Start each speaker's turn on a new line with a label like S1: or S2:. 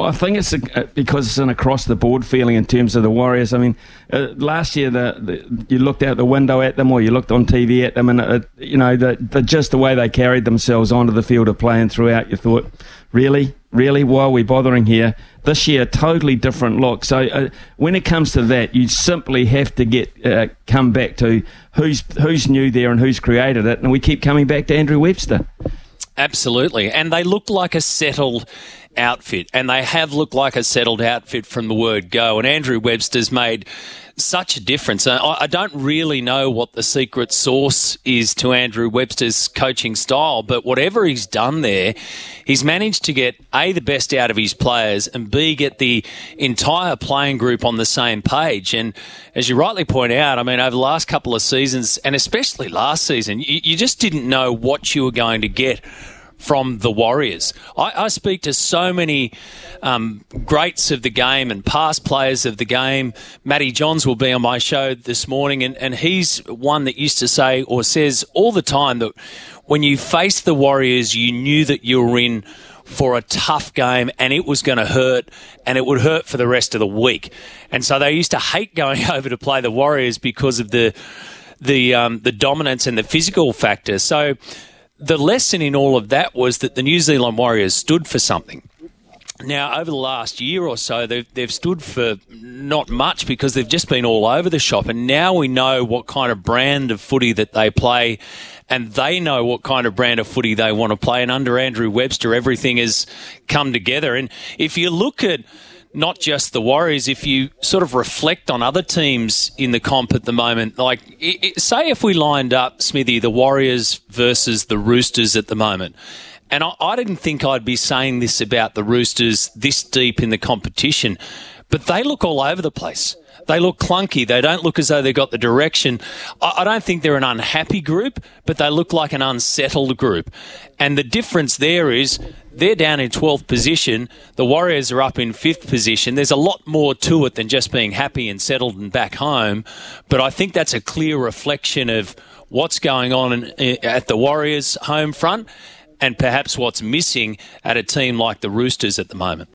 S1: Well, I think it's a, uh, because it's an across the board feeling in terms of the Warriors. I mean, uh, last year the, the, you looked out the window at them or you looked on TV at them, and uh, you know the, the just the way they carried themselves onto the field of play and throughout, you thought, really, really, why are we bothering here? This year, totally different look. So uh, when it comes to that, you simply have to get uh, come back to who's who's new there and who's created it, and we keep coming back to Andrew Webster.
S2: Absolutely. And they look like a settled outfit, and they have looked like a settled outfit from the word go. And Andrew Webster's made such a difference. I, don't really know what the secret sauce is to Andrew Webster's coaching style, but whatever he's done there, he's managed to get A, the best out of his players, and B, get the entire playing group on the same page. And as you rightly point out, I mean, over the last couple of seasons, and especially last season, you, you just didn't know what you were going to get from the Warriors. I, I speak to so many um, greats of the game and past players of the game. Matty Johns will be on my show this morning, and, and he's one that used to say or says all the time that when you faced the Warriors, you knew that you were in for a tough game and it was going to hurt and it would hurt for the rest of the week. And so they used to hate going over to play the Warriors because of the the um, the dominance and the physical factor. So the lesson in all of that was that the New Zealand Warriors stood for something. Now, over the last year or so, they've, they've stood for not much because they've just been all over the shop. And now we know what kind of brand of footy that they play, and they know what kind of brand of footy they want to play. And under Andrew Webster, everything has come together. And if you look at not just the Warriors, if you sort of reflect on other teams in the comp at the moment, like it, it, say if we lined up, Smithy, the Warriors versus the Roosters at the moment. And I, I didn't think I'd be saying this about the Roosters this deep in the competition, but they look all over the place. They look clunky. They don't look as though they've got the direction. I don't think they're an unhappy group, but they look like an unsettled group. And the difference there is they're down in 12th position. The Warriors are up in 5th position. There's a lot more to it than just being happy and settled and back home. But I think that's a clear reflection of what's going on at the Warriors home front and perhaps what's missing at a team like the Roosters at the moment.